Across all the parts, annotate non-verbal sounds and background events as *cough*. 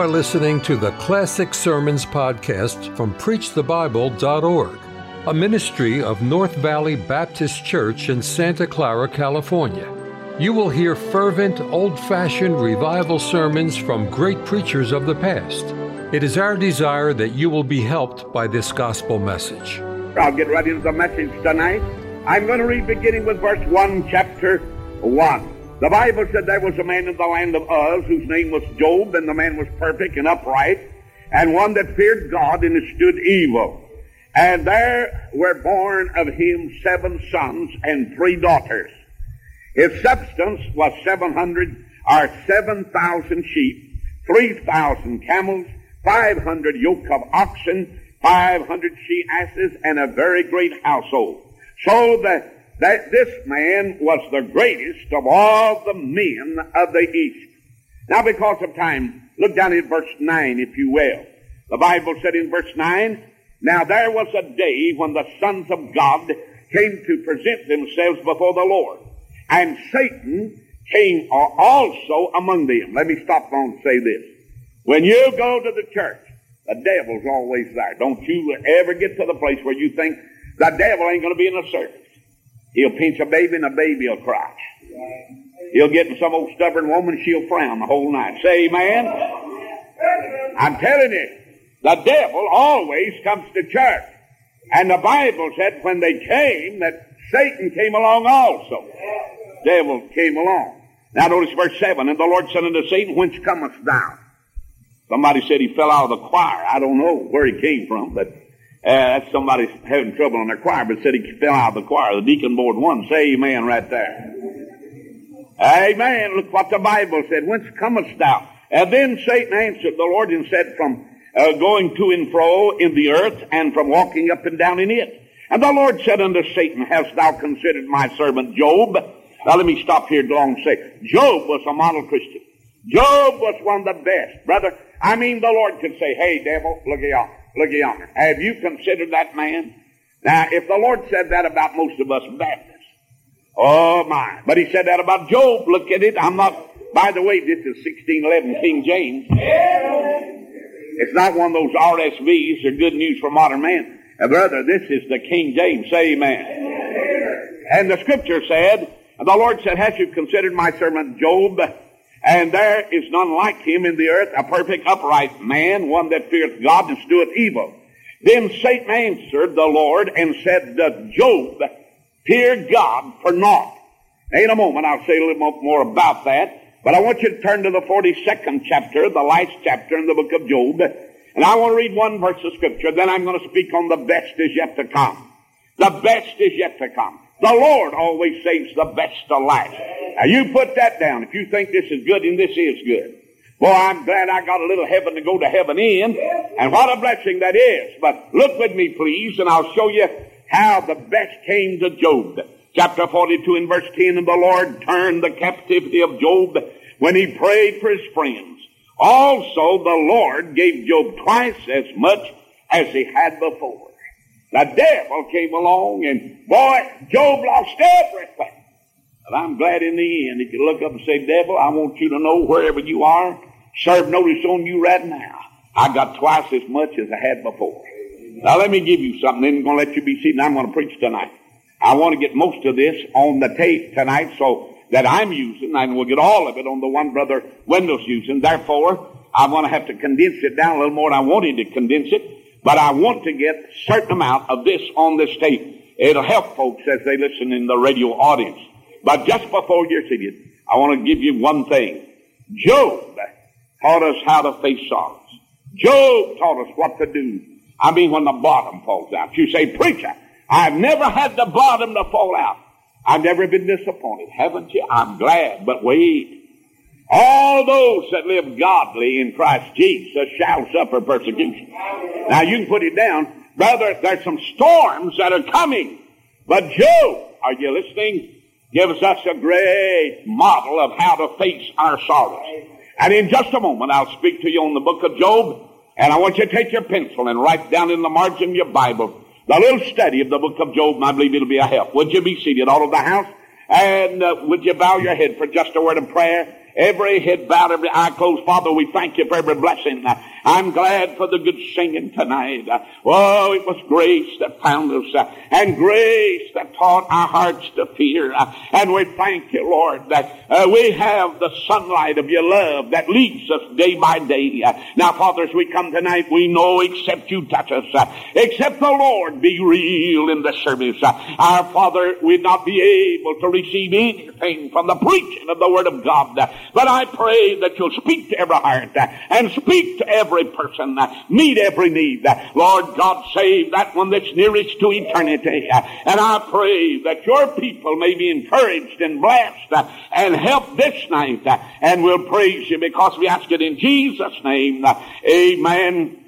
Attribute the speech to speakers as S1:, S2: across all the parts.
S1: are listening to the Classic Sermons podcast from PreachTheBible.org, a ministry of North Valley Baptist Church in Santa Clara, California. You will hear fervent, old fashioned revival sermons from great preachers of the past. It is our desire that you will be helped by this gospel message.
S2: I'll get right into the message tonight. I'm going to read beginning with verse 1, chapter 1. The Bible said there was a man in the land of Uz whose name was Job, and the man was perfect and upright, and one that feared God and eschewed evil. And there were born of him seven sons and three daughters. His substance was seven hundred or seven thousand sheep, three thousand camels, five hundred yoke of oxen, five hundred she asses, and a very great household. So that that this man was the greatest of all the men of the East. Now, because of time, look down at verse 9, if you will. The Bible said in verse 9, Now there was a day when the sons of God came to present themselves before the Lord, and Satan came also among them. Let me stop and say this. When you go to the church, the devil's always there. Don't you ever get to the place where you think the devil ain't going to be in the service. He'll pinch a baby and a baby will cry. He'll get in some old stubborn woman, she'll frown the whole night. Say amen. I'm telling you, the devil always comes to church. And the Bible said when they came that Satan came along also. Devil came along. Now notice verse 7. And the Lord said unto Satan, Whence comest thou? Somebody said he fell out of the choir. I don't know where he came from, but uh, that's somebody having trouble in their choir, but said he fell out of the choir. The deacon board won. Say amen right there. Amen. Look what the Bible said. Whence comest thou? And then Satan answered the Lord and said, From uh, going to and fro in the earth and from walking up and down in it. And the Lord said unto Satan, Hast thou considered my servant Job? Now let me stop here long and say, Job was a model Christian. Job was one of the best. Brother, I mean the Lord could say, Hey devil, look at y'all. Look at yonder. Have you considered that man? Now, if the Lord said that about most of us Baptists, oh my. But he said that about Job. Look at it. I'm not, by the way, this is 1611 King James. It's not one of those RSVs or good news for modern man. Uh, brother, this is the King James. Say amen. And the scripture said, the Lord said, Hast you considered my servant Job? And there is none like him in the earth, a perfect upright man, one that feareth God and doeth evil. Then Satan answered the Lord and said, Doth Job fear God for naught? In a moment, I'll say a little more about that. But I want you to turn to the 42nd chapter, the last chapter in the book of Job. And I want to read one verse of scripture. Then I'm going to speak on the best is yet to come. The best is yet to come. The Lord always saves the best to last. Now you put that down if you think this is good and this is good. Boy, I'm glad I got a little heaven to go to heaven in. And what a blessing that is. But look with me, please, and I'll show you how the best came to Job. Chapter 42 and verse 10, and the Lord turned the captivity of Job when he prayed for his friends. Also, the Lord gave Job twice as much as he had before. The devil came along and boy, Job lost everything. But I'm glad in the end, if you look up and say, devil, I want you to know wherever you are, serve notice on you right now. I got twice as much as I had before. Now let me give you something, I'm going to let you be seated. I'm going to preach tonight. I want to get most of this on the tape tonight so that I'm using, and we'll get all of it on the one brother Wendell's using. Therefore, I want to have to condense it down a little more than I wanted to condense it. But I want to get a certain amount of this on this tape. It'll help folks as they listen in the radio audience. But just before you're seated, I want to give you one thing. Job taught us how to face sorrows. Job taught us what to do. I mean, when the bottom falls out. You say, preacher, I've never had the bottom to fall out. I've never been disappointed, haven't you? I'm glad, but wait. All those that live godly in Christ Jesus shall suffer persecution. Now you can put it down. Brother, there's some storms that are coming. But Job, are you listening? Gives us a great model of how to face our sorrows. And in just a moment, I'll speak to you on the book of Job. And I want you to take your pencil and write down in the margin of your Bible the little study of the book of Job, and I believe it'll be a help. Would you be seated all of the house? And uh, would you bow your head for just a word of prayer? Every head bowed, every eye closed. Father, we thank you for every blessing. I'm glad for the good singing tonight. Oh, it was grace that found us and grace that taught our hearts to fear. And we thank you, Lord, that uh, we have the sunlight of your love that leads us day by day. Now, Father, as we come tonight, we know except you touch us, except the Lord be real in the service, our Father would not be able to receive anything from the preaching of the Word of God. But I pray that you'll speak to every heart and speak to every person, uh, meet every need. Uh, Lord God, save that one that's nearest to eternity. Uh, and I pray that your people may be encouraged and blessed and help this night. And we'll praise you because we ask it in Jesus' name. Amen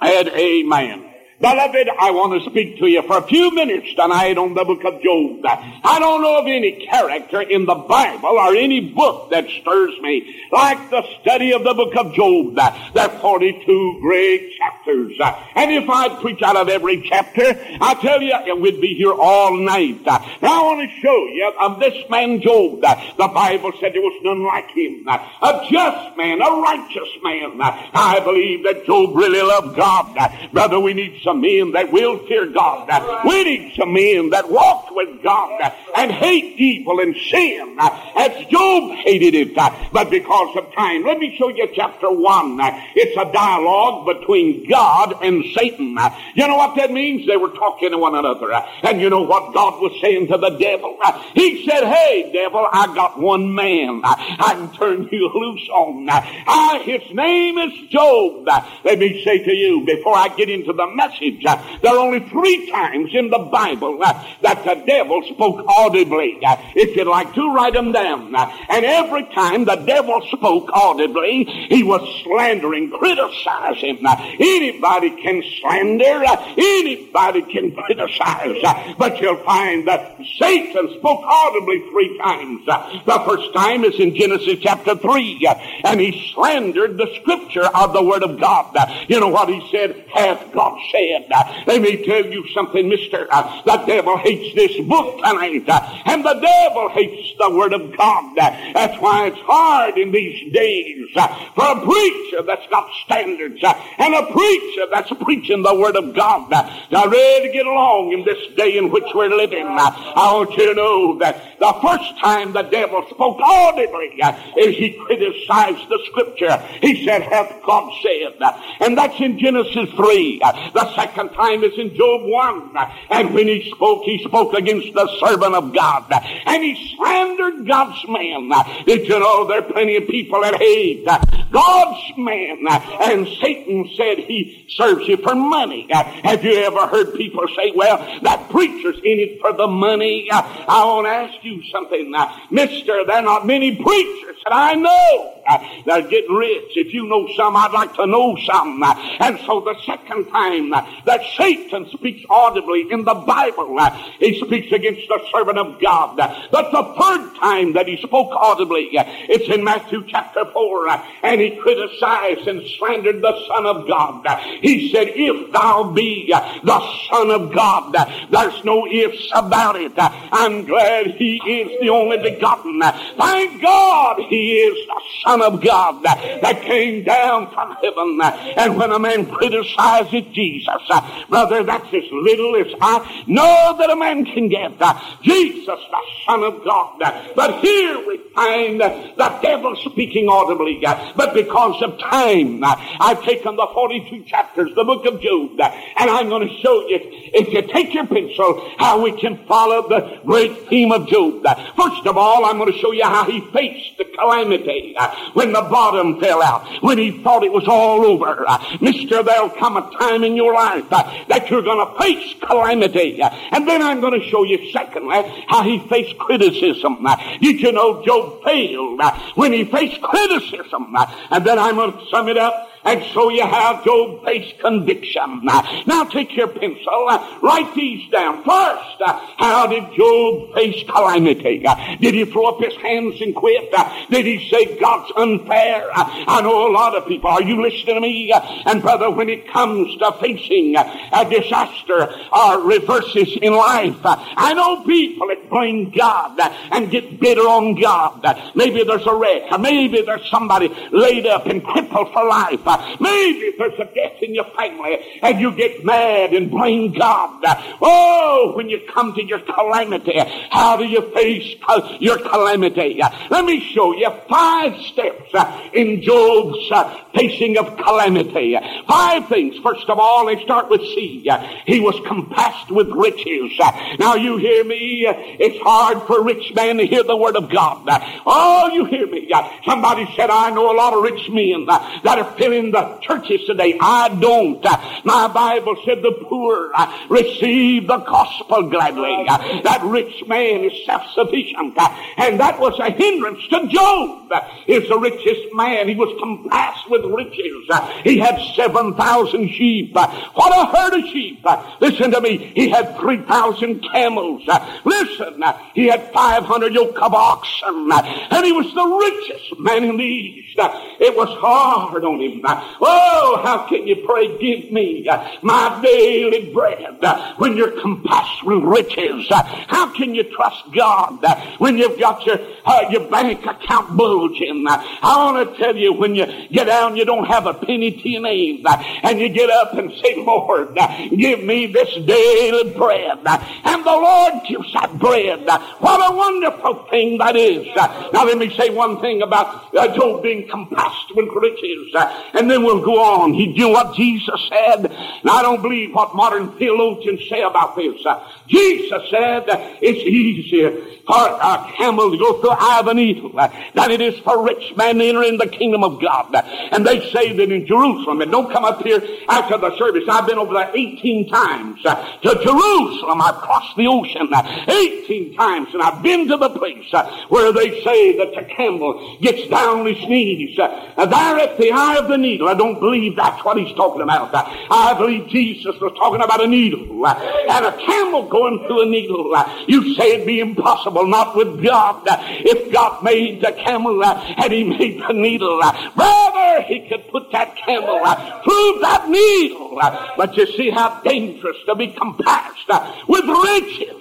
S2: and amen. Beloved, I want to speak to you for a few minutes tonight on the book of Job. I don't know of any character in the Bible or any book that stirs me like the study of the book of Job. There are 42 great chapters. And if I'd preach out of every chapter, I tell you, we'd be here all night. Now I want to show you of this man Job. The Bible said there was none like him. A just man, a righteous man. I believe that Job really loved God. Brother, we need some men that will fear God. We need some men that walk with God and hate evil and sin as Job hated it. But because of time, let me show you chapter 1. It's a dialogue between God and Satan. You know what that means? They were talking to one another. And you know what God was saying to the devil? He said, Hey, devil, I got one man I can turn you loose on. I, his name is Job. Let me say to you, before I get into the message, message. Uh, there are only three times in the Bible uh, that the devil spoke audibly. Uh, if you'd like to, write them down. Uh, and every time the devil spoke audibly, he was slandering, criticizing. Uh, anybody can slander, uh, anybody can criticize, but you'll find that Satan spoke audibly three times. The first time is in Genesis chapter 3, and he slandered the scripture of the Word of God. You know what he said? Hath God said? Uh, Let me tell you something, mister. Uh, the devil hates this book tonight, uh, and the devil hates the Word of God. Uh, that's why it's hard in these days uh, for a preacher that's got standards uh, and a preacher that's preaching the Word of God. Now, ready to get along in this day in which we're living. I want you to know that the first time the devil spoke audibly is he criticized the Scripture. He said, hath God said. And that's in Genesis 3. The second time is in Job 1. And when he spoke, he spoke against the servant of God. And he slandered God's man. Did you know there are plenty of people that hate God's man? And Satan said he serves you for money. Have you ever heard people say, well, that preacher's in it for the money? I want to ask you something. Mister, there are not many preachers that I know that are getting rich. If you know some, I'd like to know some. And so the second time that Satan speaks audibly in the Bible. He speaks against the servant of God. But the third time that he spoke audibly, it's in Matthew chapter 4, and he criticized and slandered the Son of God. He said, If thou be the Son of God, there's no ifs about it. I'm glad he is the only begotten. Thank God he is the Son of God that came down from heaven. And when a man criticizes Jesus, Jesus. Uh, brother, that's as little as I know that a man can get. Uh, Jesus, the Son of God. Uh, but here we find the devil speaking audibly. But because of time, I've taken the 42 chapters, the book of Job, and I'm going to show you, if you take your pencil, how we can follow the great theme of Job. First of all, I'm going to show you how he faced the calamity when the bottom fell out, when he thought it was all over. Mister, there'll come a time in your life uh, that you're going to face calamity. Uh, and then I'm going to show you, secondly, how he faced criticism. Uh, did you know Job failed when he faced criticism? And then I'm going to sum it up And so you have Job face conviction. Now take your pencil, write these down. First, how did Job face calamity? Did he throw up his hands and quit? Did he say God's unfair? I know a lot of people. Are you listening to me? And brother, when it comes to facing a disaster or reverses in life, I know people that blame God and get bitter on God. Maybe there's a wreck. Maybe there's somebody laid up and crippled for life. Maybe there's a death in your family and you get mad and blame God. Oh, when you come to your calamity, how do you face your calamity? Let me show you five steps uh, in Job's uh, facing of calamity. Five things. First of all, they start with C. He was compassed with riches. Now you hear me? It's hard for a rich man to hear the word of God. Oh, you hear me? Somebody said, I know a lot of rich men that are the churches today. I don't. Uh, my Bible said the poor uh, receive the gospel gladly. Uh, that rich man is self-sufficient. And that was a hindrance to Job. He's the richest man. He was compassed with riches. He had 7,000 sheep. What a herd of sheep. Listen to me. He had 3,000 camels. Listen, he had 500 yoke of oxen. And he was the richest man in the East. It was hard on him. Oh, how can you pray, give me uh, my daily bread uh, when you're compassed with riches? Uh, how can you trust God when you've got your, uh, your bank account bulging? I want to tell you, when you get down, you don't have a penny to your name, and you get up and say, Lord, give me this daily bread. And the Lord gives that bread. What a wonderful thing that is. Now let me say one thing about uh, Job being compassed with riches, and then we'll go on. He knew what Jesus said. and I don't believe what modern theologians say about this. Uh, Jesus said uh, it's easier for a camel to go through the eye of a needle than it is for a rich man to enter in the kingdom of God. And they say that in Jerusalem, and don't come up here after the service. I've been over there 18 times uh, to Jerusalem. I've crossed the ocean 18 times, and I've been to the place where they say that the camel gets down his knees. there at the eye of the needle. I don't believe that's what he's talking about. I believe Jesus was talking about a needle uh, and a camel going through a needle. Uh, you say it'd be impossible, not with God. Uh, if God made the camel and he made the needle, brother, he could put that camel through that needle. But you see how dangerous to be compassed with riches.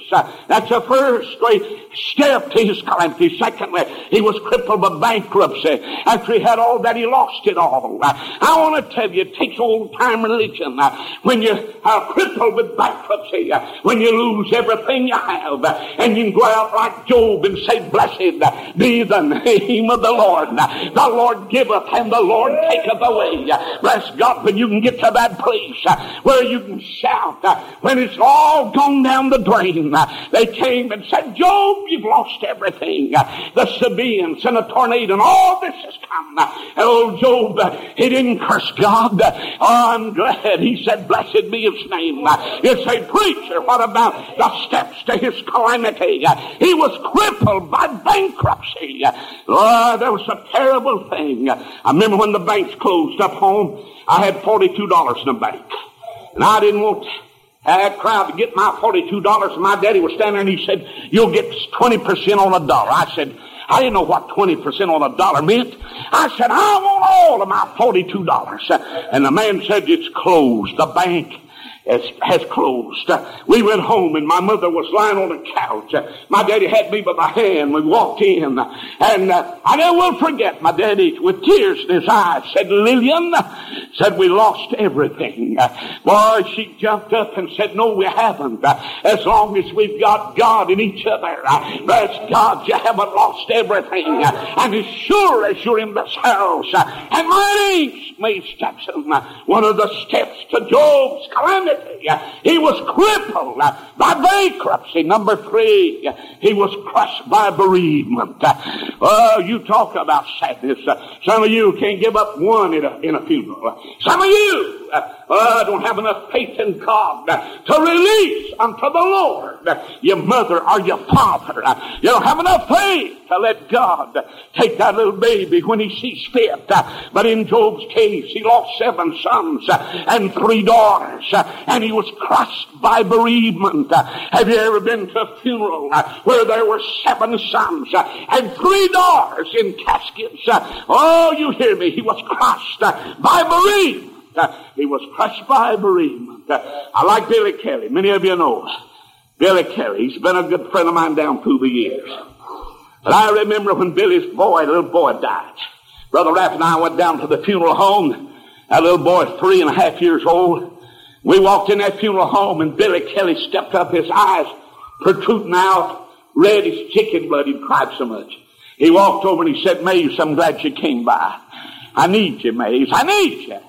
S2: That's the first great step to his calamity. Secondly, he was crippled by bankruptcy. After he had all that, he lost it all. I want to tell you, it takes old time religion. Uh, when you are crippled with bankruptcy, uh, when you lose everything you have, uh, and you can go out like Job and say, Blessed be the name of the Lord. The Lord giveth and the Lord taketh away. Bless God when you can get to that place where you can shout when it's all gone down the drain. They came and said, Job, you've lost everything. The Sabaeans and a tornado and all this has come. And old Job, he didn't curse God. Oh, I'm glad. He said, blessed be his name. You say, preacher, what about the steps to his calamity? He was crippled by bankruptcy. Oh, that was a terrible thing. I remember when the banks closed up home, I had $42 in the bank. And I didn't want that crowd to get my $42. And my daddy was standing there and he said, you'll get 20% on a dollar. I said, I didn't know what 20% on a dollar meant. I said, I want all of my $42. And the man said, it's closed. The bank has, has closed. Uh, we went home and my mother was lying on the couch. Uh, my daddy had me by the hand. We walked in and uh, I never will forget my daddy with tears in his eyes said, Lillian, said we lost everything. Uh, boy, she jumped up and said, no, we haven't. As long as we've got God in each other, bless God, you haven't lost everything. And as sure as you're in this house, and my name's May Stetson, one of the steps to Job's calamity he was crippled uh, by bankruptcy. Number three, he was crushed by bereavement. Uh, oh, you talk about sadness. Uh, some of you can't give up one in a, in a funeral. Some of you uh, don't have enough faith in God to release unto the Lord your mother, or your father. You don't have enough faith to let God take that little baby when he sees fit. But in Job's case, he lost seven sons and three daughters, and he was crushed by bereavement. Uh, have you ever been to a funeral uh, where there were seven sons uh, and three daughters in caskets? Oh, you hear me? He was crushed by bereavement. He was crushed by bereavement. I like Billy Kelly. Many of you know Billy Kelly. He's been a good friend of mine down through the years. But I remember when Billy's boy, little boy, died. Brother Rapp and I went down to the funeral home. That little boy, three and a half years old. We walked in that funeral home and Billy Kelly stepped up, his eyes protruding out, red as chicken blood. He cried so much. He walked over and he said, Mays, I'm glad you came by. I need you, Mays. I need you.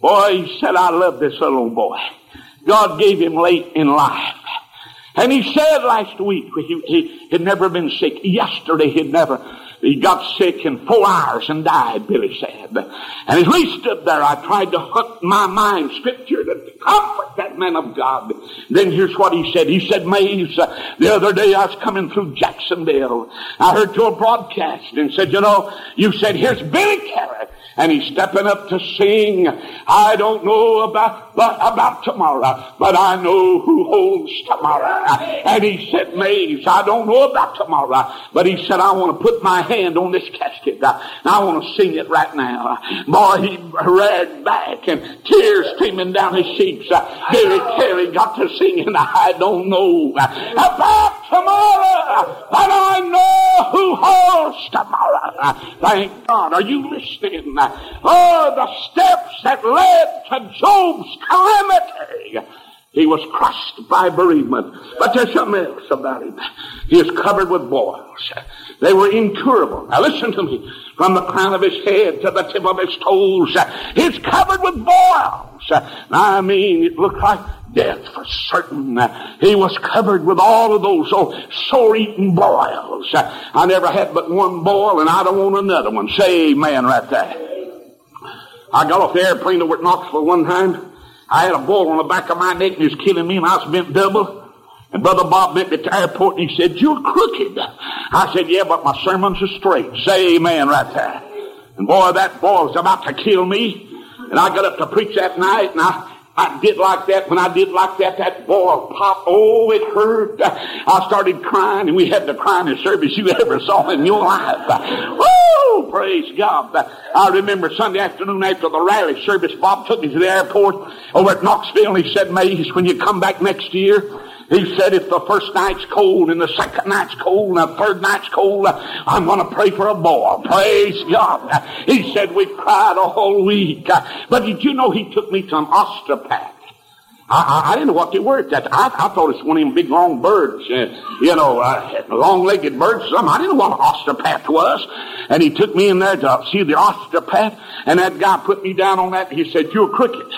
S2: Boy, he said, I love this little boy. God gave him late in life. And he said last week, he, he had never been sick. Yesterday he'd never, he got sick in four hours and died, Billy said. And as we stood there, I tried to hunt my mind scripture to comfort that man of God. Then here's what he said. He said, Mays, the other day I was coming through Jacksonville. I heard your broadcast and said, you know, you said, here's Billy Carey and he's stepping up to sing. I don't know about, but about tomorrow, but I know who holds tomorrow. And he said, Mays, I don't know about tomorrow, but he said, I want to put my hand on this casket. I want to sing it right now. Boy, he ran back and tears streaming down his cheeks. Billy Kelly got to singing, I don't know about tomorrow, but I know who holds tomorrow. Thank God. Are you listening? Oh, the steps that led to Job's calamity. He was crushed by bereavement. But there's something else about him. He is covered with boils. They were incurable. Now listen to me. From the crown of his head to the tip of his toes, he's covered with boils. I mean, it looked like death for certain. He was covered with all of those oh, sore-eaten boils. I never had but one boil, and I don't want another one. Say amen right there. I got off the airplane over at Knoxville one time. I had a boil on the back of my neck and it was killing me and I was bent double. And Brother Bob met me at the airport and he said, You're crooked. I said, Yeah, but my sermons are straight. Say amen right there. And boy, that boil was about to kill me. And I got up to preach that night and I I did like that. When I did like that, that boy popped. Oh, it hurt. I started crying, and we had the crying service you *laughs* ever saw in your life. Oh, Praise God. I remember Sunday afternoon after the rally service, Bob took me to the airport over at Knoxville, and he said, Mays, when you come back next year, he said, if the first night's cold and the second night's cold and the third night's cold, I'm going to pray for a boy. Praise God. He said, we cried a whole week. But did you know he took me to an osteopath? I, I, I, didn't know what they were. That I, I thought it was one of them big long birds, uh, you know, uh, long-legged birds. Something. I didn't know what an osteopath was. And he took me in there to see the osteopath, and that guy put me down on that. And He said, "You're crooked."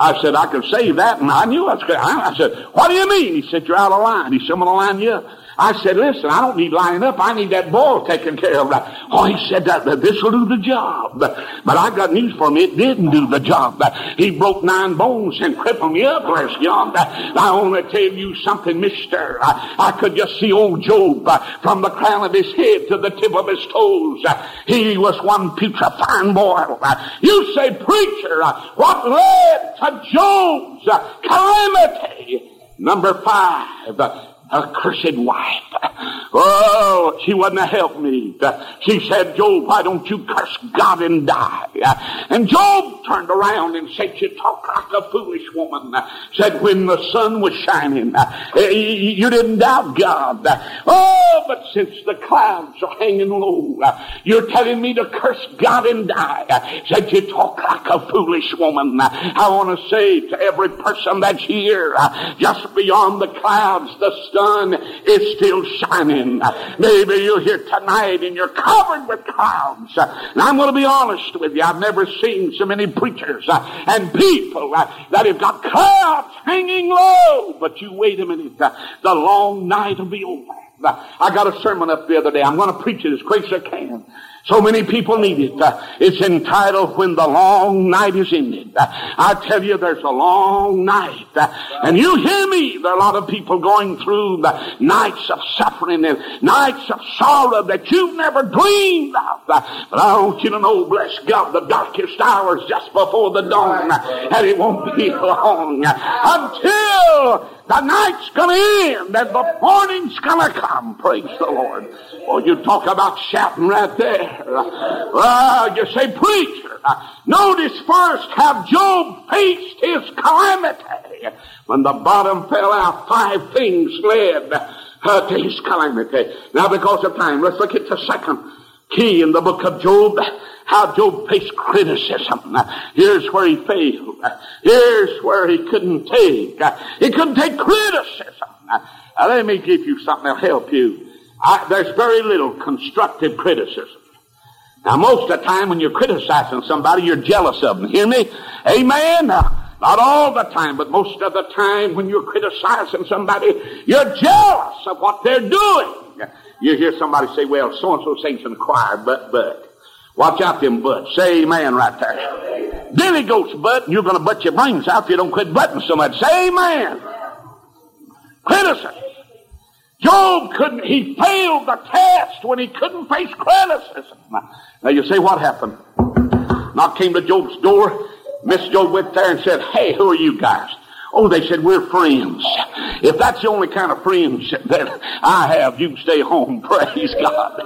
S2: I said, I could save that, and I knew I was. I said, what do you mean? He said, you're out of line. He said, I'm going to line you up. I said, listen, I don't need lining up. I need that ball taken care of. Oh, he said that, this will do the job. But, I got news for him. It didn't do the job. He broke nine bones and crippled me up, bless God. I want to tell you something, mister. I, I could just see old Job uh, from the crown of his head to the tip of his toes. He was one putrefying boil. You say, preacher, what led to Job's calamity? Number five, a cursed wife. Oh, she wouldn't help me. She said, Job, why don't you curse God and die? And Job turned around and said, you talk like a foolish woman. Said, when the sun was shining, eh, you didn't doubt God. Oh, but since the clouds are hanging low, you're telling me to curse God and die. Said, you talk like a foolish woman. I want to say to every person that's here, just beyond the clouds, the sun is still shining. Maybe you're here tonight and you're covered with clouds. And I'm going to be honest with you. I've never seen so many preachers uh, and people uh, that have got clouds hanging low. But you wait a minute. Uh, the long night will be over. I got a sermon up the other day. I'm going to preach it as quick as I can. So many people need it. Uh, it's entitled When the Long Night is Ended. Uh, I tell you, there's a long night. Uh, and you hear me. There are a lot of people going through the nights of suffering and nights of sorrow that you've never dreamed of. But I want you to know, bless God, the darkest hour is just before the dawn. And it won't be *laughs* long until the night's to end and the morning's to come. Praise the Lord. Oh, you talk about shouting right there. Well, you say, preacher, notice first how Job faced his calamity. When the bottom fell out, five things led uh, to his calamity. Now, because of time, let's look at the second key in the book of Job how Job faced criticism. Here's where he failed. Here's where he couldn't take. He couldn't take criticism. Now, let me give you something that'll help you. I, there's very little constructive criticism. Now, most of the time when you're criticizing somebody, you're jealous of them. Hear me? Amen? Not all the time, but most of the time when you're criticizing somebody, you're jealous of what they're doing. You hear somebody say, well, so-and-so sings in the choir, but, but. Watch out them butts. Say amen right there. Billy Goat's butt, and you're going to butt your brains out if you don't quit butting so much. Say amen. Criticism. Job couldn't, he failed the test when he couldn't face criticism. Now you say, what happened? Knock came to Job's door. Miss Job went there and said, hey, who are you guys? Oh, they said, we're friends. If that's the only kind of friends that I have, you can stay home. *laughs* Praise God.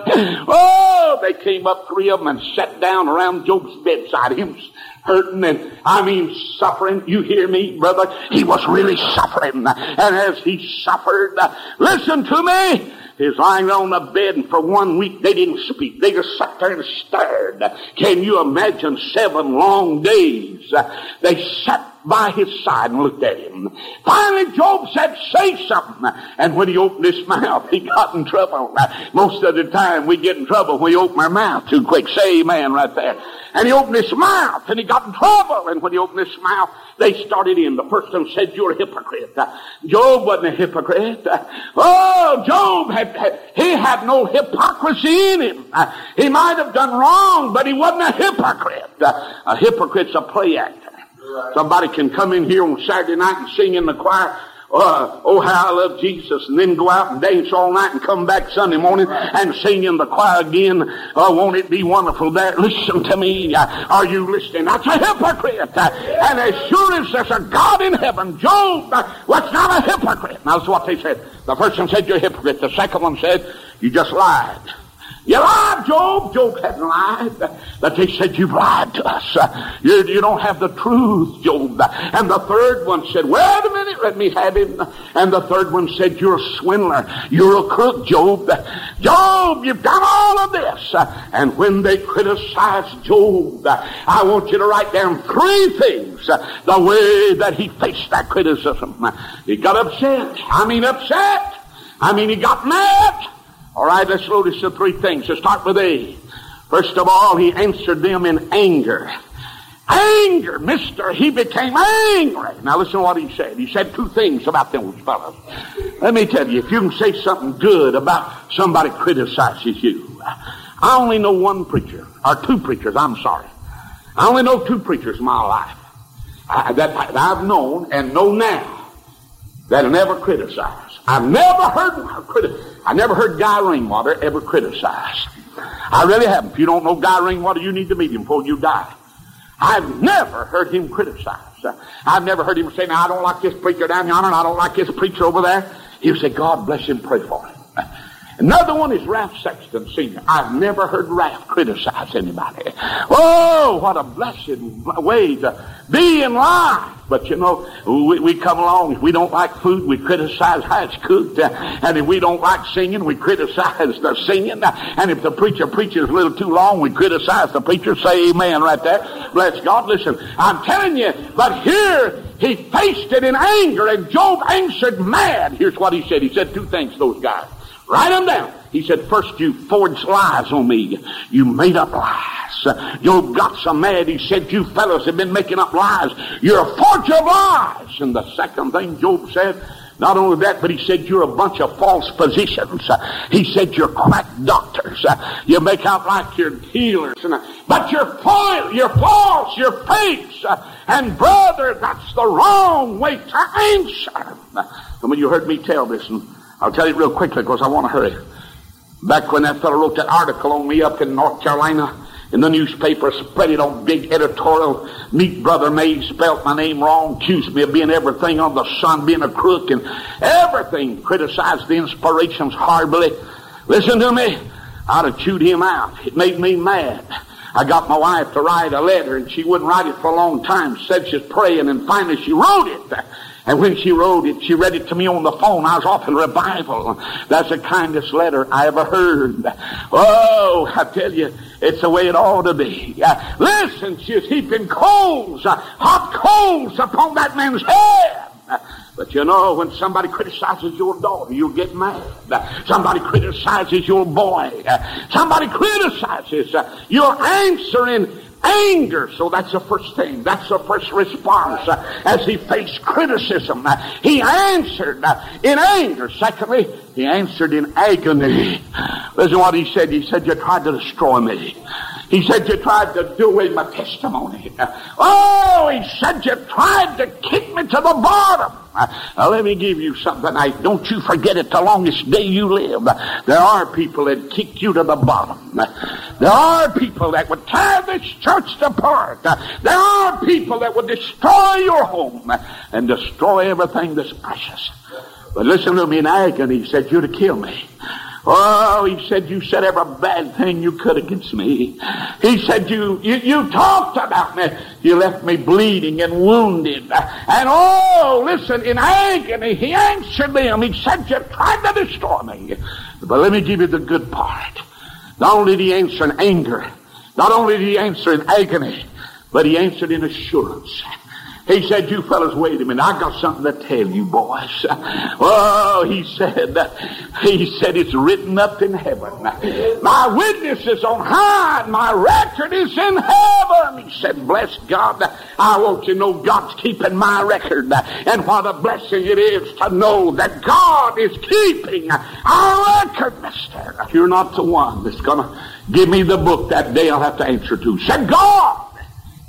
S2: Oh, they came up, three of them, and sat down around Job's bedside. He was hurting and, I mean, suffering. You hear me, brother? He was really suffering. And as he suffered, listen to me. He's lying on the bed, and for one week they didn't speak. They just sat there and stared. Can you imagine seven long days? They sat by his side and looked at him. Finally, Job said, say something. And when he opened his *laughs* mouth, he got in trouble. Most of the time we get in trouble when we open our mouth too quick. Say amen right there. And he opened his mouth and he got in trouble. And when he opened his mouth, they started in. The first one said, you're a hypocrite. Job wasn't a hypocrite. Oh, Job had, he had no hypocrisy in him. He might have done wrong, but he wasn't a hypocrite. A hypocrite's a play actor. Somebody can come in here on Saturday night and sing in the choir. Uh, oh, how I love Jesus, and then go out and dance all night and come back Sunday morning and sing in the choir again. Oh, won't it be wonderful there? Listen to me. Uh, are you listening? That's a hypocrite. Uh, and as sure as there's a God in heaven, Job uh, was not a hypocrite. Now, that's what they said. The first one said, you're a hypocrite. The second one said, you just lied. You lied, Job. Job hadn't lied. But they said, you've lied to us. You, you don't have the truth, Job. And the third one said, wait a minute, let me have him. And the third one said, you're a swindler. You're a crook, Job. Job, you've done all of this. And when they criticized Job, I want you to write down three things. The way that he faced that criticism. He got upset. I mean upset. I mean he got mad. All right, let's notice the three things. Let's start with A. First of all, he answered them in anger. Anger, mister. He became angry. Now listen to what he said. He said two things about those fellows. Let me tell you, if you can say something good about somebody criticizes you. I only know one preacher, or two preachers, I'm sorry. I only know two preachers in my life uh, I, that I've known and know now that never criticize. I've never heard I never heard Guy Rainwater ever criticized. I really haven't. If you don't know Guy Rainwater, you need to meet him before you die. I've never heard him criticize. I've never heard him say, now I don't like this preacher down yonder and I don't like this preacher over there. He'll say, God bless him, pray for him. Another one is Ralph Sexton Sr. I've never heard Ralph criticize anybody. Oh, what a blessed way to be in life. But you know, we, we come along, if we don't like food, we criticize how it's cooked. Uh, and if we don't like singing, we criticize the singing. and if the preacher preaches a little too long, we criticize the preacher. Say amen right there. Bless God. Listen, I'm telling you, but here he faced it in anger and Job answered mad. Here's what he said. He said two things those guys. Write them down. He said, first you forged lies on me. You made up lies. Job got so mad, he said, you fellows have been making up lies. You're a forger of lies. And the second thing Job said, Not only that, but he said you're a bunch of false physicians. He said you're quack doctors. You make out like you're healers, but you're foil, you're false, you're fakes. And brother, that's the wrong way to answer. Some of you heard me tell this, and I'll tell you real quickly because I want to hurry. Back when that fellow wrote that article on me up in North Carolina, in the newspaper, spread it on big editorial. Meet Brother May, spelt my name wrong, accused me of being everything on the sun, being a crook, and everything. Criticized the inspirations horribly. Listen to me. I'd have chewed him out. It made me mad. I got my wife to write a letter, and she wouldn't write it for a long time. Said she's praying, and finally she wrote it. And when she wrote it, she read it to me on the phone. I was off in revival. That's the kindest letter I ever heard. Oh, I tell you, it's the way it ought to be. Uh, listen, she's heaping coals, uh, hot coals upon that man's head. But you know, when somebody criticizes your daughter, you'll get mad. Somebody criticizes your boy. Somebody criticizes. Uh, you're answering anger. So that's the first thing. That's the first response. Uh, as he faced criticism, uh, he answered uh, in anger. Secondly, he answered in agony. Listen what he said. He said, You tried to destroy me. He said, You tried to do away my testimony. Oh, he said, You tried to kick me to the bottom. Now, let me give you something tonight. Don't you forget it the longest day you live. There are people that kick you to the bottom. There are people that would tear this church apart. There are people that would destroy your home and destroy everything that's precious. But listen to me in agony. He said, You're to kill me. Oh, he said, you said every bad thing you could against me. He said, you, you, you talked about me. You left me bleeding and wounded. And oh, listen, in agony, he answered them. He said, you tried to destroy me. But let me give you the good part. Not only did he answer in anger, not only did he answer in agony, but he answered in assurance. He said, you fellas, wait a minute. I got something to tell you boys. *laughs* Oh, he said, he said, it's written up in heaven. My witness is on high. My record is in heaven. He said, bless God. I want you to know God's keeping my record. And what a blessing it is to know that God is keeping our record, mister. You're not the one that's going to give me the book that day I'll have to answer to. Said God.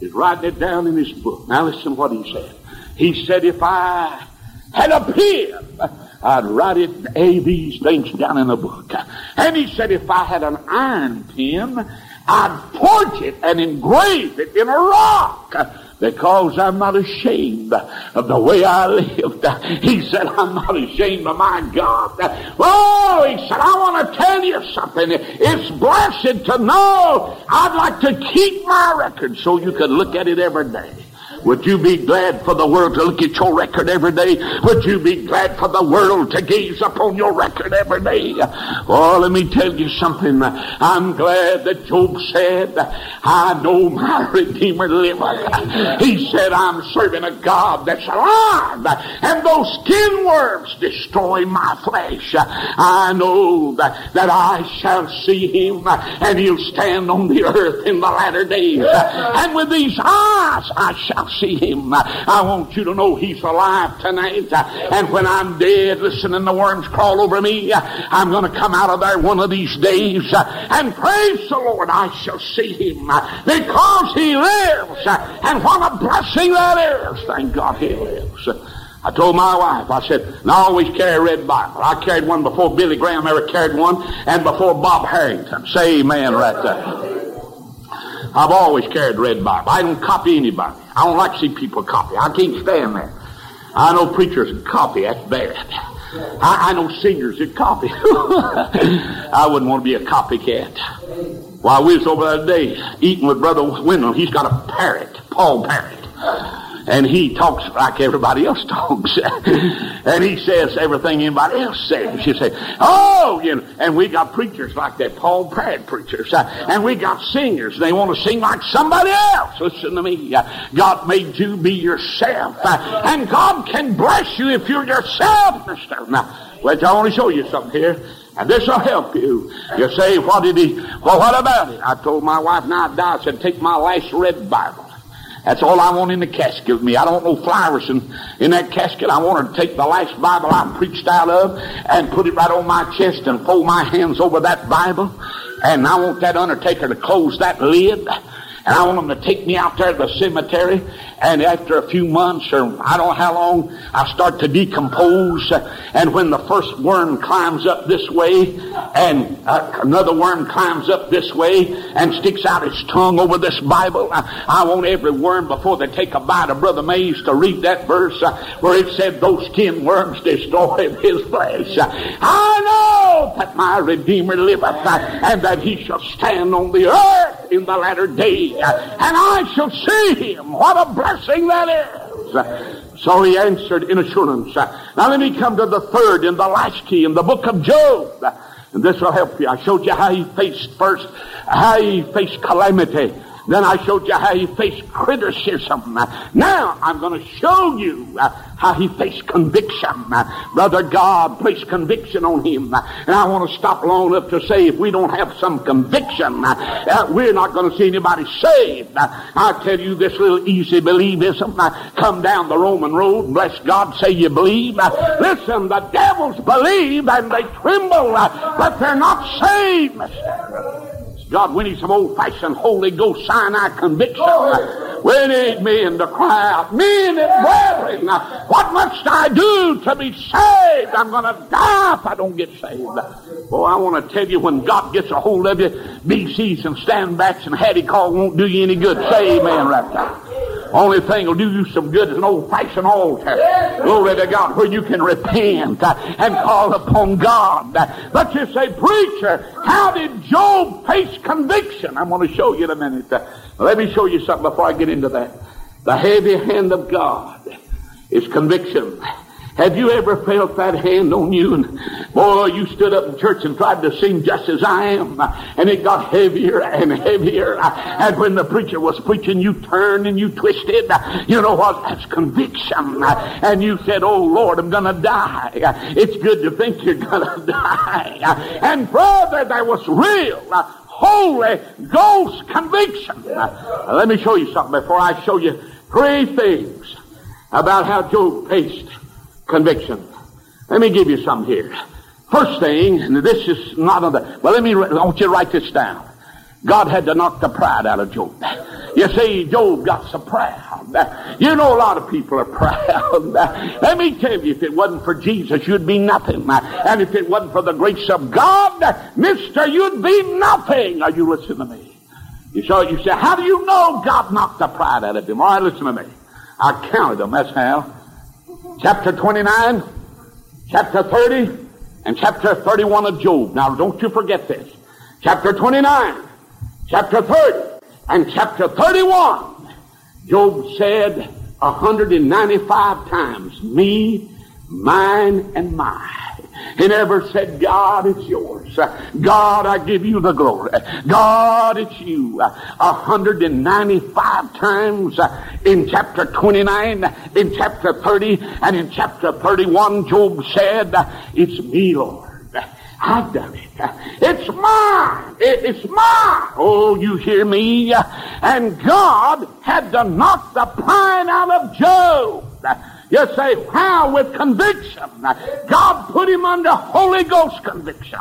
S2: He's writing it down in his book. Now listen to what he said. He said, if I had a pen, I'd write it, A, these things down in a book. And he said, if I had an iron pen, I'd forge it and engrave it in a rock because I'm not ashamed of the way I lived. He said, I'm not ashamed of my God. Oh, he said, I want to tell you something. It's blessed to know I'd like to keep my record so you can look at it every day. Would you be glad for the world to look at your record every day? Would you be glad for the world to gaze upon your record every day? Oh, let me tell you something. I'm glad that Job said, I know my Redeemer liveth. He said, I'm serving a God that's alive. And those skin worms destroy my flesh. I know that, that I shall see him and he'll stand on the earth in the latter days. And with these eyes I shall see him. I want you to know he's alive tonight. And when I'm dead, listening the worms crawl over me, I'm going to come out of there one of these days and praise the Lord. I shall see him because he lives. And what a blessing that is. Thank God he lives. I told my wife, I said, and I always carry a red Bible. I carried one before Billy Graham ever carried one, and before Bob Harrington. Say amen right there. I've always carried red Bible. I don't copy anybody. I don't like to see people copy. I can't stand that. I know preachers that copy. That's bad. I, I know singers that copy. *laughs* I wouldn't want to be a copycat. While we was over that day eating with Brother Wendell, he's got a parrot, Paul Parrot and he talks like everybody else *laughs* talks. and he says everything anybody else says. You say, oh, you know, and we got preachers like that, Paul Pratt preachers, uh, and we got singers. They want to sing like somebody else. Listen to me. Uh, God made you be yourself, uh, and God can bless you if you're yourself, mister. Now, well, I want to show you something here. And this will help you. You say, what did he, well, what about it? I told my wife, now I die, I said, take my last red Bible That's all I want in the casket with me. I don't want no flowers in, in that casket. I want to take the last Bible I preached out of and put it right on my chest and fold my hands over that Bible. And I want that undertaker to close that lid and I want them to take me out there to the cemetery. And after a few months, or I don't know how long, I start to decompose. And when the first worm climbs up this way, and uh, another worm climbs up this way, and sticks out its tongue over this Bible, I, want every worm before they take a bite of Brother Mays to read that verse uh, where it said, "Those ten worms destroyed *laughs* his flesh." I know that my Redeemer liveth, uh, and that he shall stand on the earth in the latter day and I shall see him. What a blessing that is. So he answered in assurance. Now let me come to the third and the last key in the book of Job. And this will help you. I showed you how he faced first, how he faced calamity. Then I showed you how he faced criticism. Now I'm going to show you uh, how he faced conviction. Brother God placed conviction on him. And I want to stop long enough to say if we don't have some conviction, uh, we're not going to see anybody saved. I tell you this little easy believism. Come down the Roman road, bless God, say you believe. Listen, the devils believe and they tremble, but they're not saved. God, we need some old-fashioned Holy Ghost Sinai conviction. We need men to cry out, men and it, brethren, what must I do to be saved? I'm going to die if I don't get saved. Well, I want to tell you, when God gets a hold of you, BCs and standbacks and hattie call won't do you any good. Say amen right there. Only thing will do you some good is an old-fashioned altar. Glory to God, where you can repent uh, and call upon God. Uh, but you say, preacher, how did Job face conviction? I'm going to show you in a minute. Uh, let me show you something before I get into that. The heavy hand of God is conviction. Have you ever felt that hand on you? And boy, you stood up in church and tried to sing just as I am, and it got heavier and heavier. And when the preacher was preaching, you turned and you twisted. You know what? That's conviction. And you said, "Oh Lord, I'm gonna die." It's good to think you're gonna *laughs* die. And brother, there was real. Holy Ghost conviction. let me show you something before I show you three things about how Job faced conviction. Let me give you some here. First thing, and this is not on the, well, let me, I want you to write this down. God had to knock the pride out of Job. You see, Job got so proud. You know, a lot of people are *laughs* proud. Let me tell you, if it wasn't for Jesus, you'd be nothing. And if it wasn't for the grace of God, mister, you'd be nothing. Are you listening to me? You saw, you say, how do you know God knocked the pride out of him? All right, listen to me. I counted them. That's how chapter 29, chapter 30, and chapter 31 of Job. Now, don't you forget this. Chapter 29, chapter 30, and chapter 31. Job said 195 times, me, mine, and mine. He never said, God, it's yours. God, I give you the glory. God, it's you. 195 times in chapter 29, in chapter 30, and in chapter 31, Job said, It's me, Lord. I've done it. It's mine. It's mine. Oh, you hear me? And God had to knock the pine out of Job. You say, how? With conviction. God put him under Holy Ghost conviction.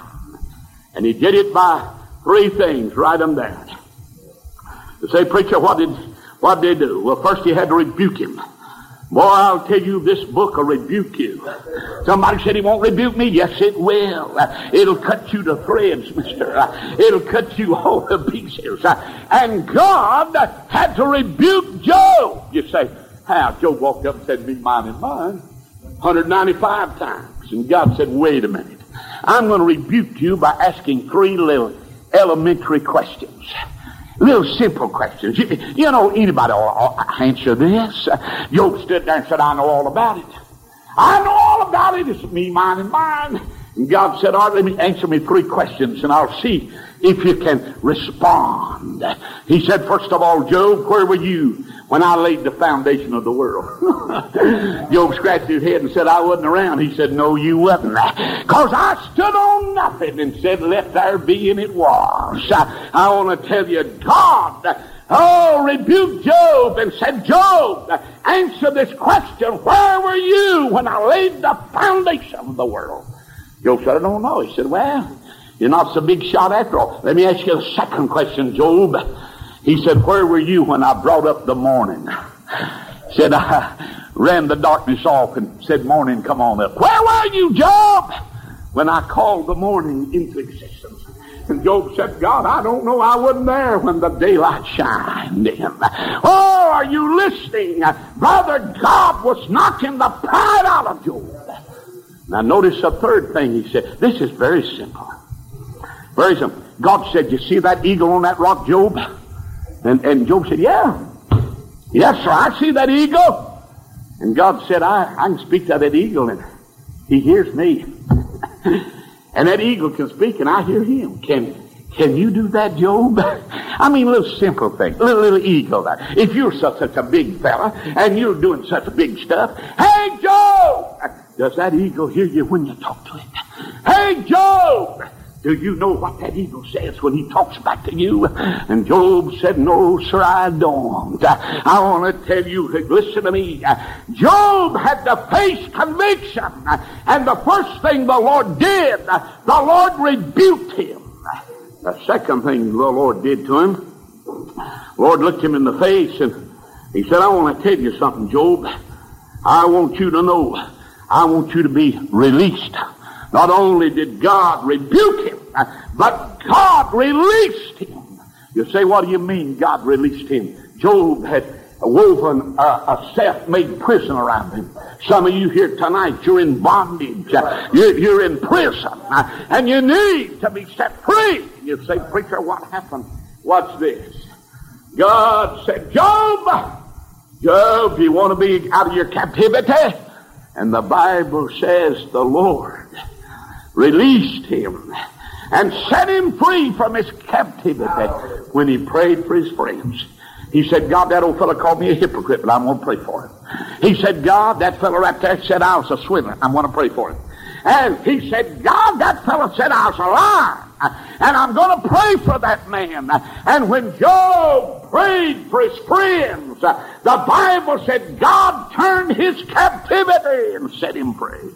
S2: And he did it by three things. Write them down. You say, preacher, what did, what did he do? Well, first he had to rebuke him. Boy, I'll tell you, this book will rebuke you. Somebody said he won't rebuke me. Yes, it will. It'll cut you to threads, mister. It'll cut you all to pieces. And God had to rebuke Job. You say, how? Job walked up and said, Me, mine, and mine. 195 times. And God said, Wait a minute. I'm going to rebuke you by asking three little elementary questions. Little simple questions. You, you know, anybody will answer this. Job stood there and said, I know all about it. I know all about it. It's me, mine, and mine. And God said, all right, let me answer me three questions and I'll see if you can respond. He said, first of all, Job, where were you when I laid the foundation of the world. *laughs* Job scratched his head and said, I wasn't around. He said, No, you wasn't. *laughs* Because I stood on nothing and said, Let there be, and it was. I, I want to tell you, God Oh, rebuked Job and said, Job, answer this question. Where were you when I laid the foundation of the world? Job said, I don't know. He said, well, you're not so big shot after all. Let me ask you a second question, Job. He said, where were you when I brought up the morning? Said, I ran the darkness off and said, morning, come on up. Where were you, Job? When I called the morning into existence. And Job said, God, I don't know. I wasn't there when the daylight shined in. Oh, are you listening? Brother, God was knocking the pride out of Job. Now notice the third thing he said. This is very simple. Very simple. God said, you see that eagle on that rock, Job? And, and Job said, yeah. Yes, sir, I see that eagle. And God said, I, I can speak to that eagle and he hears me. *laughs* and that eagle can speak and I hear him. Can, can you do that, Job? *laughs* I mean, a little simple thing, little, little eagle. That. If you're such, such a big fella and you're doing such big stuff, hey, Job! Does that eagle hear you when you talk to it? Hey, Job! Do you know what that eagle says when he talks back to you? And Job said, No, sir, I don't. I want to tell you, listen to me. Job had to face conviction. And the first thing the Lord did, the Lord rebuked him. The second thing the Lord did to him, Lord looked him in the face and he said, I want to tell you something, Job. I want you to know. I want you to be released. Not only did God rebuke him, uh, but God released him. You say, what do you mean God released him? Job had woven a, a self-made prison around him. Some of you here tonight, you're in bondage. Uh, you're, you're in prison. Uh, and you need to be set free. You say, preacher, what happened? What's this? God said, Job, Job, you want to be out of your captivity? And the Bible says the Lord released him and set him free from his captivity when he prayed for his friends. He said, God, that old fellow called me a hypocrite, but I'm going to pray for him. He said, God, that fellow right there said I was a swindler. I'm going to pray for him. And he said, God, that fellow said I was a liar. And I'm going to pray for that man. And when Job prayed for his friends, the Bible said God turned his captivity and set him free.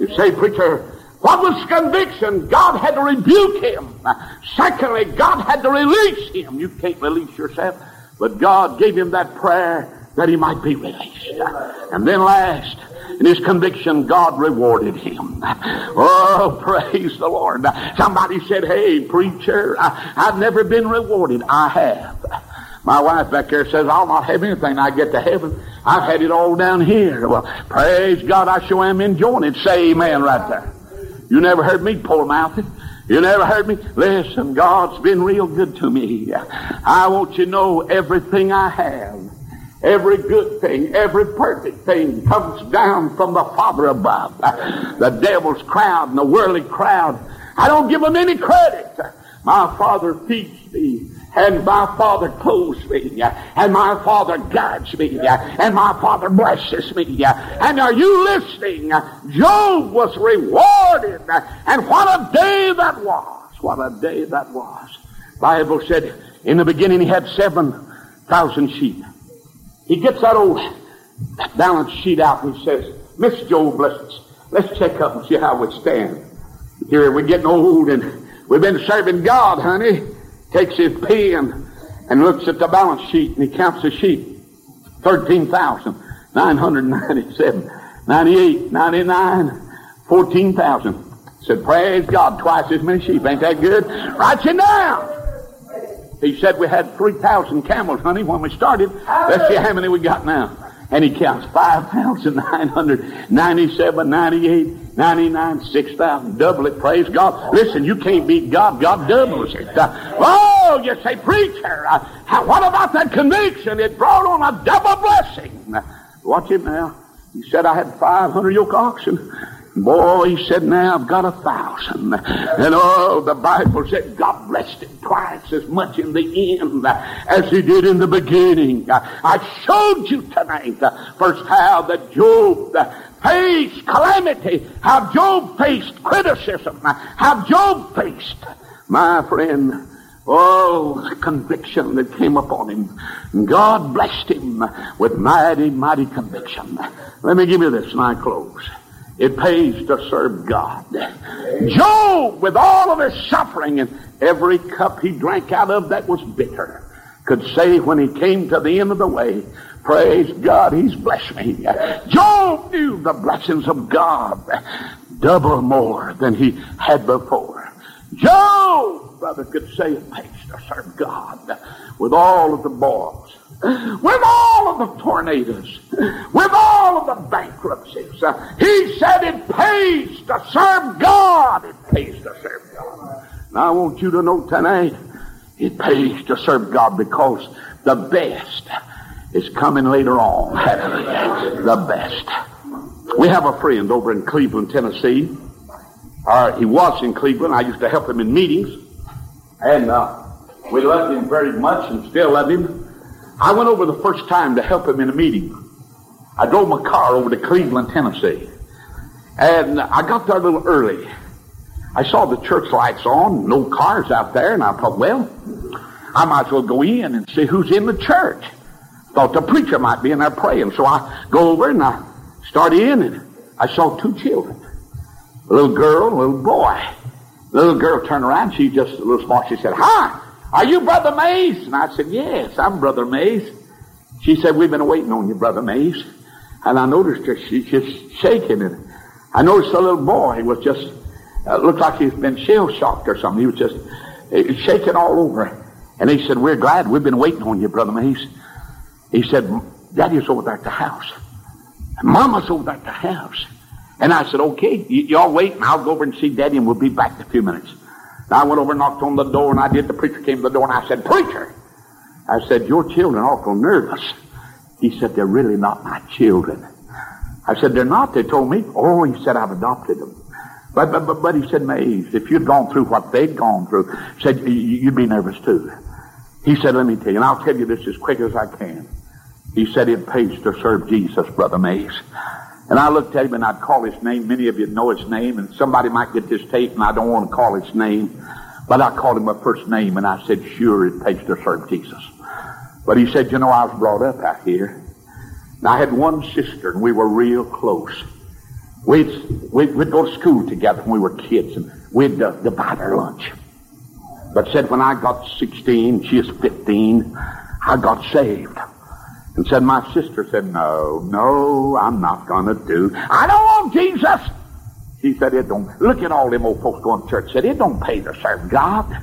S2: You say, preacher, what was conviction? God had to rebuke him. Secondly, God had to release him. You can't release yourself, but God gave him that prayer that he might be released. And then last, in his conviction, God rewarded him. Oh, *laughs* praise the Lord. Somebody said, Hey, preacher, I, have never been rewarded. I have. My wife back there says, I'll not have anything I get to heaven. I've had it all down here. Well, praise God, I sure am enjoying it. Say amen right there. You never heard me pull a mouth. You never heard me? Listen, God's been real good to me. I want you to know everything I have, every good thing, every perfect thing comes down from the Father above. The devil's crowd and the worldly crowd, I don't give them any credit. My Father feeds me and my Father clothes me, and my Father guides me, and my Father blesses me. And are you listening? Job was rewarded, and what a day that was! What a day that was! Bible said in the beginning he had seven thousand sheep. He gets that old balance sheet out and he says, Miss Job, let's, let's check up and see how we stand. Here we're getting old and we've been serving God, honey takes his pen and looks at the balance sheet and he counts the sheep. 13,997, 98, 99, 14,000. Said, praise God, twice as many sheep. Ain't that good? Write you down. He said we had 3,000 camels, honey, when we started. Let's see how many we got now. And he counts 5,997, 98, 99, 6,000. Double it. Praise God. Listen, you can't beat God. God doubles it. Uh, oh, you say, preacher, uh, what about that conviction? It brought on a double blessing. Watch it now. He said, I had 500 yoke oxen. Boy, he said, now I've got a thousand. And oh, the Bible said God blessed it twice as much in the end as he did in the beginning. I showed you tonight first how that Job faced calamity, how Job faced criticism, how Job faced, my friend, Oh, conviction that came upon him. God blessed him with mighty, mighty conviction. Let me give you this and I close. It pays to serve God. Job, with all of his suffering and every cup he drank out of that was bitter, could say when he came to the end of the way, Praise God, He's blessed me. Job knew the blessings of God double more than he had before. Job, brother, could say it pays to serve God with all of the boils, with all of the tornadoes, with all of the bankruptcies. he said it pays to serve God. It pays to serve God. Now I want you to know tonight, it pays to serve God because the best is coming later on. The best. We have a friend over in Cleveland, Tennessee. Uh, he was in Cleveland. I used to help him in meetings. And uh, we loved him very much and still love him. I went over the first time to help him in a meeting. I drove my car over to Cleveland, Tennessee. And I got there a little early. I saw the church lights on, no cars out there, and I thought, well, I might as well go in and see who's in the church. Thought the preacher might be in there praying. So I go over and I start in and I saw two children. A little girl, a little boy. The little girl turned around, she just a little smart, she said, Hi, are you Brother Mays? And I said, Yes, I'm Brother Mays. She said, We've been waiting on you, Brother Mays. And I noticed her, she's just shaking. And I noticed the little boy was just, uh, looked like he's been shell shocked or something. He was just uh, shaking all over. And he said, We're glad we've been waiting on you, Brother Mays. He said, Daddy's over there at the house. Mama's over there at the house. And I said, okay, y- y'all wait and I'll go over and see Daddy and we'll be back in a few minutes. And I went over and knocked on the door and I did. The preacher came to the door and I said, preacher, I said, your children are awful nervous. He said, they're really not my children. I said, they're not. They told me. Oh, he said, I've adopted them. But, but, but, but he said, Mays, if you'd gone through what they'd gone through, said, you'd be nervous too. He said, let me tell you, and I'll tell you this as quick as I can. He said it pays to serve Jesus, Brother Mays. And I looked at him and I'd call his name. Many of you know his name, and somebody might get this tape and I don't want to call his name. But I called him by first name and I said, sure, it pays to serve Jesus. But he said, you know, I was brought up out here. And I had one sister and we were real close. We'd, we'd, we'd go to school together when we were kids and we'd uh, divide our lunch. But said when I got 16, she was 15, I got saved and said, my sister said, no, no, I'm not going to do. I don't want Jesus. She said, it don't, look at all them old folks going to church. Said, it don't pay to serve God.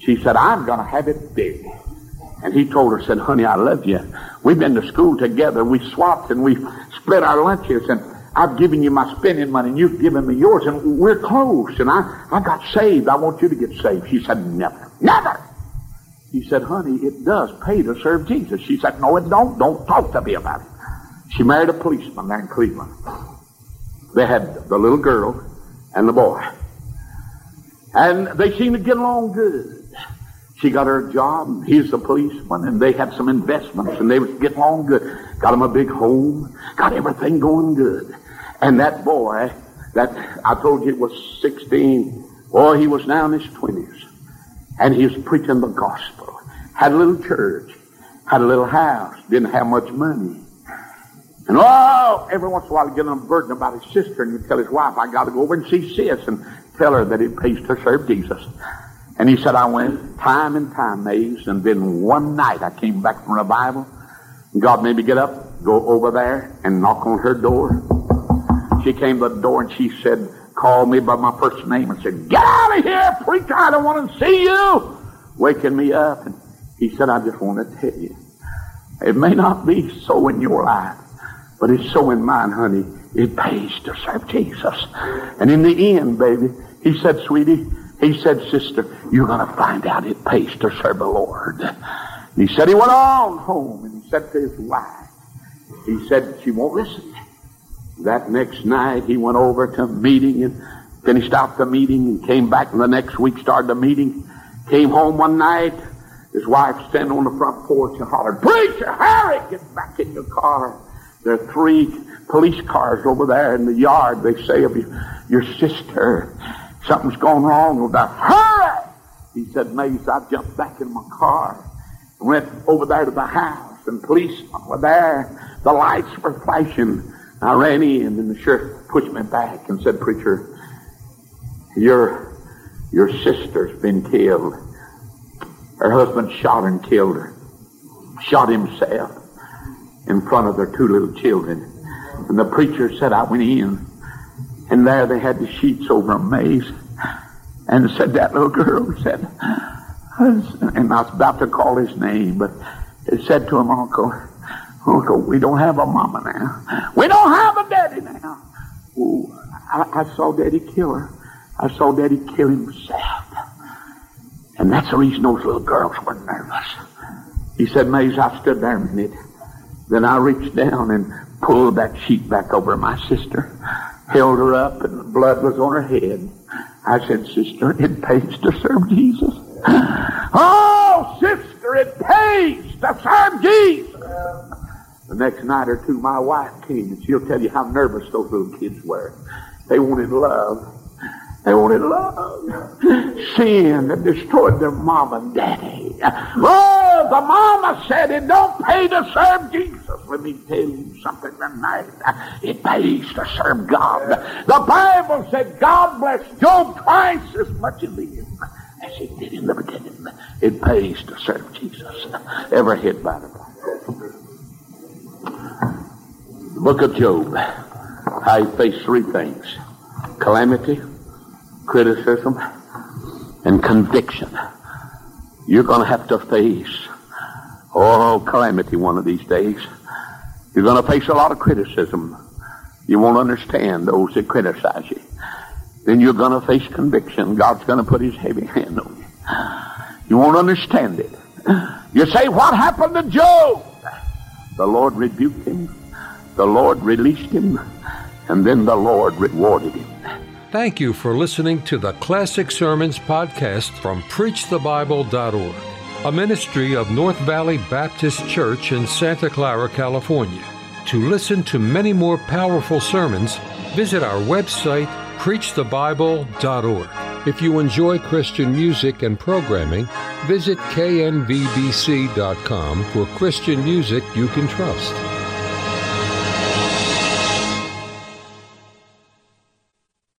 S2: She said, I'm going to have it big. And he told her, said, honey, I love you. We've been to school together. We swapped and we split our lunches and I've given you my spending money and you've given me yours and we're close and I, I got saved. I want you to get saved. She said, never, never. He said, honey, it does pay to serve Jesus. She said, no, it don't. Don't talk to me about it. She married a policeman there in Cleveland. They had the little girl and the boy. And they seemed to get along good. She got her job, he's the policeman, and they had some investments, and they was getting along good. Got him a big home, got everything going good. And that boy, that I told you was 16, boy, he was now in his 20s. And he was preaching the gospel. Had a little church. Had a little house. Didn't have much money. And oh, every once in a while he'd get on a burden about his sister and he'd tell his wife, I got to go over and see sis and tell her that it pays to serve Jesus. And he said, I went time and time, Mays, and then one night I came back from revival. God made me get up, go over there, and knock on her door. She came to the door and she said, called me by my first name and said, Get out of here, preacher, I don't want to see you. Waking me up. And he said, I just want to tell you. It may not be so in your life, but it's so in mine, honey. It pays to serve Jesus. And in the end, baby, he said, sweetie, he said, sister, you're going to find out it pays to serve the Lord. And he said he went on home and he said to his wife, he said, she won't listen. That next night he went over to meeting and finished out the meeting and came back and the next week started the meeting. Came home one night, his wife standing on the front porch and hollered, Preacher, Harry, get back in your car. There are three police cars over there in the yard. They say of you, your sister, something's gone wrong with her. Hurry! He said, Mays, I jumped back in my car and went over there to the house, and policemen were there. The lights were flashing. I ran in, and the sheriff pushed me back and said, Preacher, your, your sister's been killed. Her husband shot and killed her. Shot himself in front of their two little children. And the preacher said, I went in, and there they had the sheets over a maze. And said, that little girl said, and I was about to call his name, but it said to him, Uncle, Uncle, we don't have a mama now. We don't have a daddy now. Ooh, I, I saw daddy kill her. I saw daddy kill himself. And that's the reason those little girls were nervous. He said, Mays, I stood there a minute. Then I reached down and pulled that sheet back over my sister, held her up, and the blood was on her head. I said, Sister, it pays to serve Jesus. *gasps* oh, sister, it pays to serve Jesus. The next night or two, my wife came, and she'll tell you how nervous those little kids were. They wanted love. They wanted love. Sin that destroyed their mom and daddy. Oh, the mama said it don't pay to serve Jesus. Let me tell you something tonight. It pays to serve God. The Bible said God blessed Job twice as much as end as he did in the beginning. It pays to serve Jesus. Ever hit by the Bible. The book of Job. I faced three things. Calamity, criticism, and conviction. You're going to have to face, oh, calamity one of these days. You're going to face a lot of criticism. You won't understand those that criticize you. Then you're going to face conviction. God's going to put his heavy hand on you. You won't understand it. You say, what happened to Job? The Lord rebuked him. The Lord released him. And then the Lord rewarded him.
S1: Thank you for listening to the Classic Sermons podcast from PreachTheBible.org, a ministry of North Valley Baptist Church in Santa Clara, California. To listen to many more powerful sermons, visit our website, PreachTheBible.org. If you enjoy Christian music and programming, visit knvbc.com for Christian music you can trust.